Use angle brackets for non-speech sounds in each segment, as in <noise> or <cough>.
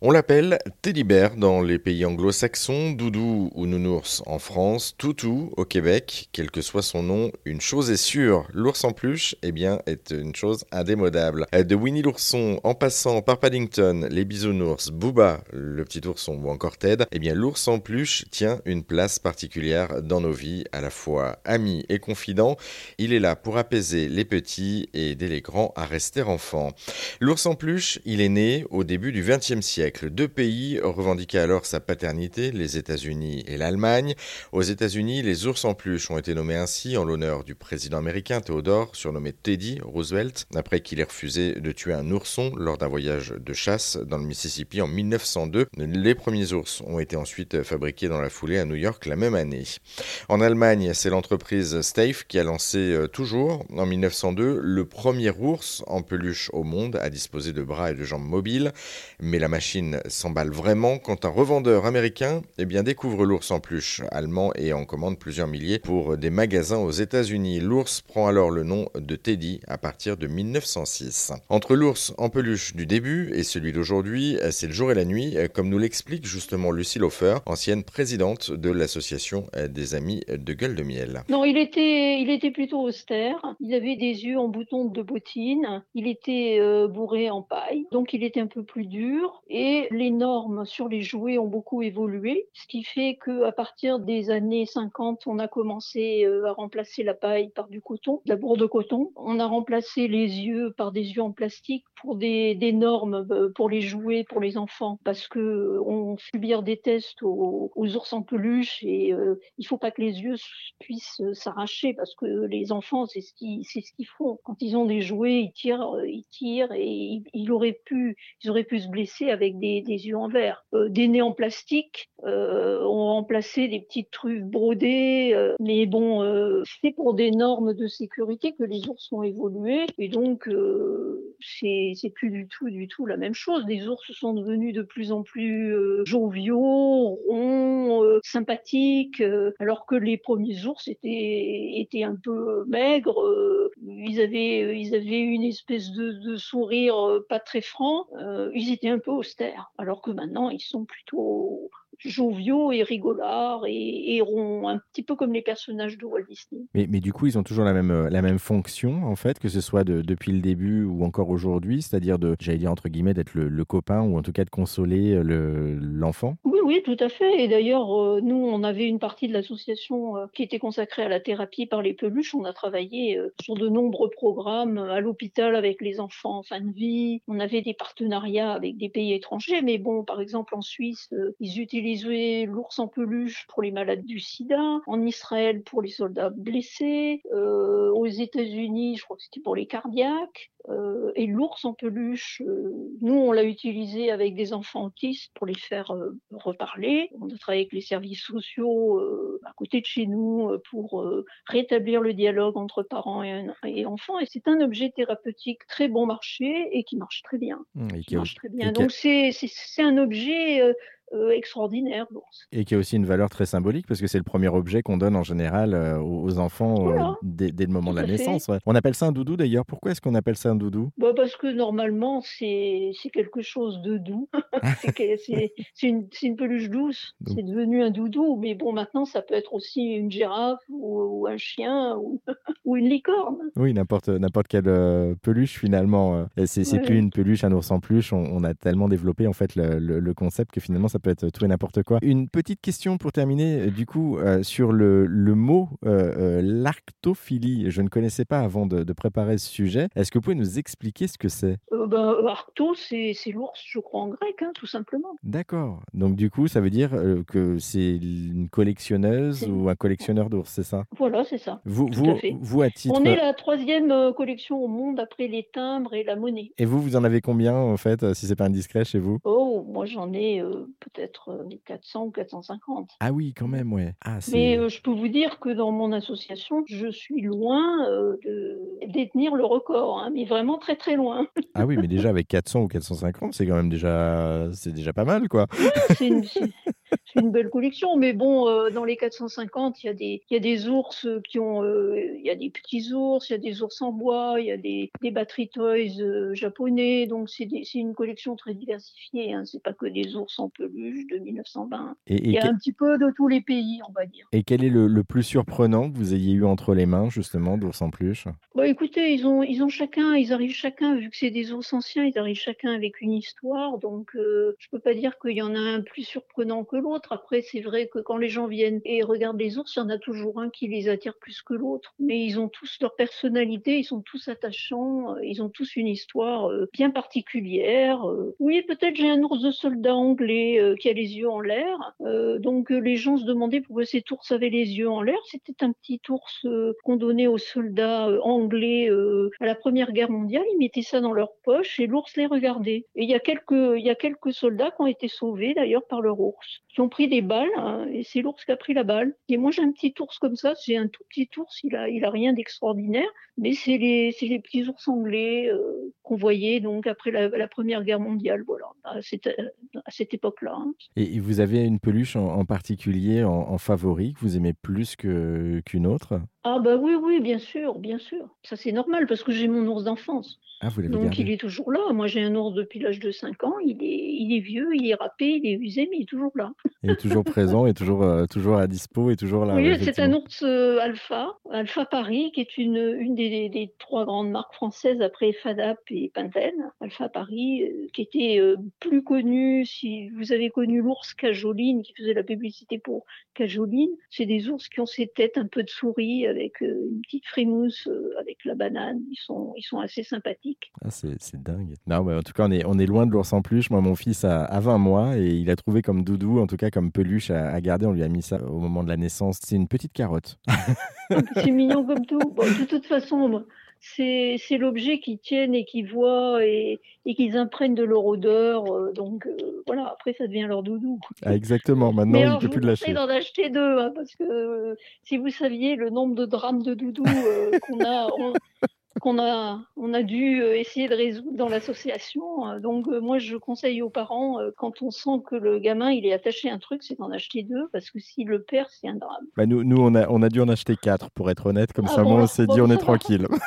On l'appelle Teddy Bear dans les pays anglo-saxons, Doudou ou Nounours en France, Toutou au Québec. Quel que soit son nom, une chose est sûre, l'ours en peluche eh bien, est une chose indémodable. De Winnie l'ourson en passant par Paddington, les bisounours, Booba, le petit ourson ou encore Ted, eh bien, l'ours en peluche tient une place particulière dans nos vies, à la fois ami et confident. Il est là pour apaiser les petits et aider les grands à rester enfants. L'ours en peluche, il est né au début du XXe siècle. Deux pays revendiquaient alors sa paternité, les États-Unis et l'Allemagne. Aux États-Unis, les ours en peluche ont été nommés ainsi en l'honneur du président américain Theodore, surnommé Teddy Roosevelt, après qu'il ait refusé de tuer un ourson lors d'un voyage de chasse dans le Mississippi en 1902. Les premiers ours ont été ensuite fabriqués dans la foulée à New York la même année. En Allemagne, c'est l'entreprise Steiff qui a lancé euh, toujours, en 1902, le premier ours en peluche au monde à disposer de bras et de jambes mobiles. Mais la machine s'emballe vraiment quand un revendeur américain eh découvre l'ours en peluche allemand et en commande plusieurs milliers pour des magasins aux États-Unis. L'ours prend alors le nom de Teddy à partir de 1906. Entre l'ours en peluche du début et celui d'aujourd'hui, c'est le jour et la nuit, comme nous l'explique justement Lucie Lofer, ancienne présidente de l'association des amis de gueule de miel. Non, il était, plutôt austère. Il avait des yeux en bouton de bottine. Il était euh, bourré en paille, donc il était un peu plus dur. Et les normes sur les jouets ont beaucoup évolué, ce qui fait qu'à partir des années 50, on a commencé euh, à remplacer la paille par du coton, de la bourre de coton. On a remplacé les yeux par des yeux en plastique pour des, normes euh, pour les jouets pour les enfants, parce que on subir des tests aux, ours en peluche et euh, il faut pas que les yeux puissent s'arracher parce que les enfants c'est ce qu'ils c'est font quand ils ont des jouets ils tirent ils tirent et ils, ils auraient pu ils auraient pu se blesser avec des, yeux en verre. Euh, des nez en plastique euh, ont remplacé des petites truffes brodées. Euh, mais bon, c'est pour des normes de sécurité que les ours ont évolué. Et donc, c'est plus du tout, du tout la même chose. Les ours sont devenus de plus en plus joviaux, ronds, sympathiques, alors que les premiers ours étaient, étaient un peu maigres. ils avaient, ils avaient une espèce de, de sourire pas très franc. ils étaient un peu austères alors que maintenant ils sont plutôt joviaux et rigolards et, et, ronds, un petit peu comme les personnages de Walt Disney. Mais, mais, du coup, ils ont toujours la même, euh, la même fonction, en fait, que ce soit depuis le début ou encore aujourd'hui, c'est-à-dire de, j'allais dire entre guillemets, d'être le, copain ou en tout cas de consoler euh, l'enfant Oui, oui, tout à fait. Et d'ailleurs, euh, nous, on avait une partie de l'association qui était consacrée à la thérapie par les peluches. On a travaillé sur de nombreux programmes à l'hôpital avec les enfants en fin de vie. On avait des partenariats avec des pays étrangers, mais bon, par exemple, en Suisse, ils utilisent l'ours en peluche pour les malades du sida, en Israël pour les soldats blessés, euh, aux États-Unis, je crois que c'était pour les cardiaques. Euh, et l'ours en peluche, euh, nous, on l'a utilisé avec des enfants autistes pour les faire reparler. On a travaillé avec les services sociaux à côté de chez nous pour rétablir le dialogue entre parents et, enfants. Et c'est un objet thérapeutique très bon marché et qui marche très bien. Mmh, qui marche très bien. Donc c'est un objet extraordinaire, l'ours. Et qui a aussi une valeur très symbolique parce que c'est le premier objet qu'on donne en général euh, aux enfants euh, dès, le moment de la naissance. On appelle ça un doudou d'ailleurs. Pourquoi est-ce qu'on appelle ça un doudou? Bah Parce que normalement, c'est quelque chose de doux. <laughs> <laughs> c'est une, une, peluche douce. C'est devenu un doudou. Mais bon, maintenant, ça peut être aussi une girafe ou, un chien ou, <laughs> ou, une licorne. Oui, n'importe quelle peluche finalement. C'est plus une peluche, un ours en peluche. On, a tellement développé en fait le, le concept que finalement, ça peut être tout et n'importe quoi. Une petite question pour terminer, euh, du coup, euh, sur le, le mot euh, l'arctophilie. Je ne connaissais pas avant de, préparer ce sujet. Est-ce que vous pouvez nous expliquer ce que c'est? Ben, Arcto, c'est l'ours, je crois, en grec, hein, tout simplement. D'accord. Donc, du coup, ça veut dire que c'est une collectionneuse ou un collectionneur d'ours, c'est ça? Voilà, c'est ça. Vous, vous, vous, à titre... On est la troisième collection au monde après les timbres et la monnaie. Et vous, vous en avez combien, en fait, si c'est pas indiscret chez vous? Oh, moi, j'en ai peut-être 400 ou 450. Ah oui, quand même, ouais. Ah, Mais je peux vous dire que dans mon association, je suis loin de détenir le record, hein, mais vraiment très très loin. <laughs> ah oui, mais déjà avec 400 ou 450, c'est quand même déjà, c'est déjà pas mal, quoi. c'est une, c'est une belle collection, mais bon, euh, dans les 450, il y a des, il y a des ours qui ont, euh, il y a des petits ours, il y a des ours en bois, il y a des, des battery toys euh, japonais, donc c'est une collection très diversifiée. Hein, c'est pas que des ours en peluche de 1920. Et, il y a un petit peu de tous les pays, on va dire. Et quel est le, le plus surprenant que vous ayez eu entre les mains justement d'ours en peluche? Bon, écoutez, ils ont, ils ont chacun, ils arrivent chacun, vu que c'est des ours anciens, ils arrivent chacun avec une histoire, donc je peux pas dire qu'il y en a un plus surprenant que l'autre. Après, c'est vrai que quand les gens viennent et regardent les ours, il y en a toujours un qui les attire plus que l'autre. Mais ils ont tous leur personnalité, ils sont tous attachants, euh, ils ont tous une histoire euh, bien particulière. Euh. Oui, peut-être j'ai un ours de soldat anglais qui a les yeux en l'air. Donc les gens se demandaient pourquoi cet ours avait les yeux en l'air. C'était un petit ours qu'on donnait aux soldats anglais à la Première Guerre mondiale. Ils mettaient ça dans leur poche et l'ours les regardait. Et il y a quelques, soldats qui ont été sauvés d'ailleurs par leur ours, pris des balles hein, et c'est l'ours qui a pris la balle. Et moi j'ai un petit ours comme ça, j'ai un tout petit ours, il a, il a rien d'extraordinaire, mais c'est les, les petits ours anglais euh, qu'on voyait donc après la, Première Guerre mondiale, voilà, à cette, à cette époque-là. Hein. Et vous avez une peluche en, particulier en, favori que vous aimez plus qu'une autre? Ah bah oui, oui, bien sûr, bien sûr. Ça c'est normal parce que j'ai mon ours d'enfance. Ah, vous donc il est toujours là. Moi j'ai un ours depuis l'âge de 5 ans, il est, il est vieux, il est râpé, il est usé, mais il est toujours là. Il est toujours présent, et toujours, euh, toujours à dispo et toujours là. Oui, c'est un ours euh, Alpha, Alpha Paris, qui est une, une des, trois grandes marques françaises après Fadap et Pantene. Alpha Paris, euh, qui était plus connu, si vous avez connu l'ours Cajoline, qui faisait la publicité pour Cajoline, c'est des ours qui ont ces têtes un peu de souris avec une petite frimousse avec la banane. Ils sont, ils sont assez sympathiques. Ah, c'est dingue. Non, mais en tout cas, on est, on est loin de l'ours en peluche. Moi, mon fils a, a 20 mois et il a trouvé comme doudou, en tout cas comme peluche à, garder. On lui a mis ça au moment de la naissance. C'est une petite carotte. <laughs> c'est mignon comme tout. de toute façon, c'est l'objet qu'ils tiennent et qu'ils voient et, qu'ils imprègnent de leur odeur. Euh, donc euh, voilà, après ça devient leur doudou. Ah, exactement, maintenant il ne peut plus le lâcher. d'en acheter deux, hein, parce que euh, si vous saviez le nombre de drames de doudou qu'on a, qu'on a, on a dû euh, essayer de résoudre dans l'association. Euh, donc euh, moi, je conseille aux parents, quand on sent que le gamin il est attaché à un truc, c'est d'en acheter deux, parce que s'il le perd, c'est un drame. Bah nous, nous on, a, on a dû en acheter quatre, pour être honnête, comme ah ça, moi, on s'est dit, on est tranquille. <laughs>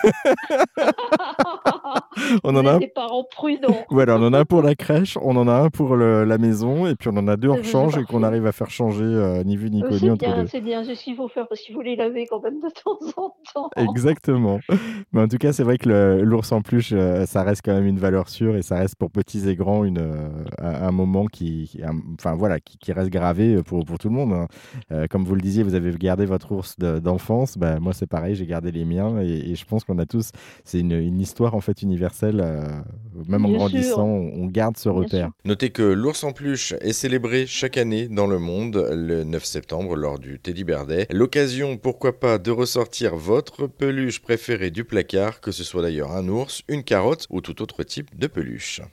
<laughs> <laughs> on en a des parents prudents. voilà, on en a pour la crèche, on en a un pour la maison, et puis on en a deux en rechange et qu'on arrive à faire changer ni vu ni connu entre deux. C'est bien, c'est ce qu'il faut faire, parce qu'il faut les laver quand même de <laughs> temps en temps. Exactement. Mais en tout cas, c'est vrai que l'ours en peluche, euh, ça reste quand même une valeur sûre et ça reste pour petits et grands une, euh, un moment qui, enfin voilà, qui, reste gravé pour, pour tout le monde. Hein. Euh, comme vous le disiez, vous avez gardé votre ours d'enfance. Ben, moi, c'est pareil, j'ai gardé les miens et, je pense qu'on a tous, c'est une, une, histoire en fait universelle. même en grandissant, on, garde ce repère. Notez que l'ours en peluche est célébré chaque année dans le monde le 9 septembre lors du Teddy Bear Day. L'occasion, pourquoi pas, de ressortir votre peluche préférée du placard que ce soit d'ailleurs un ours, une carotte ou tout autre type de peluche.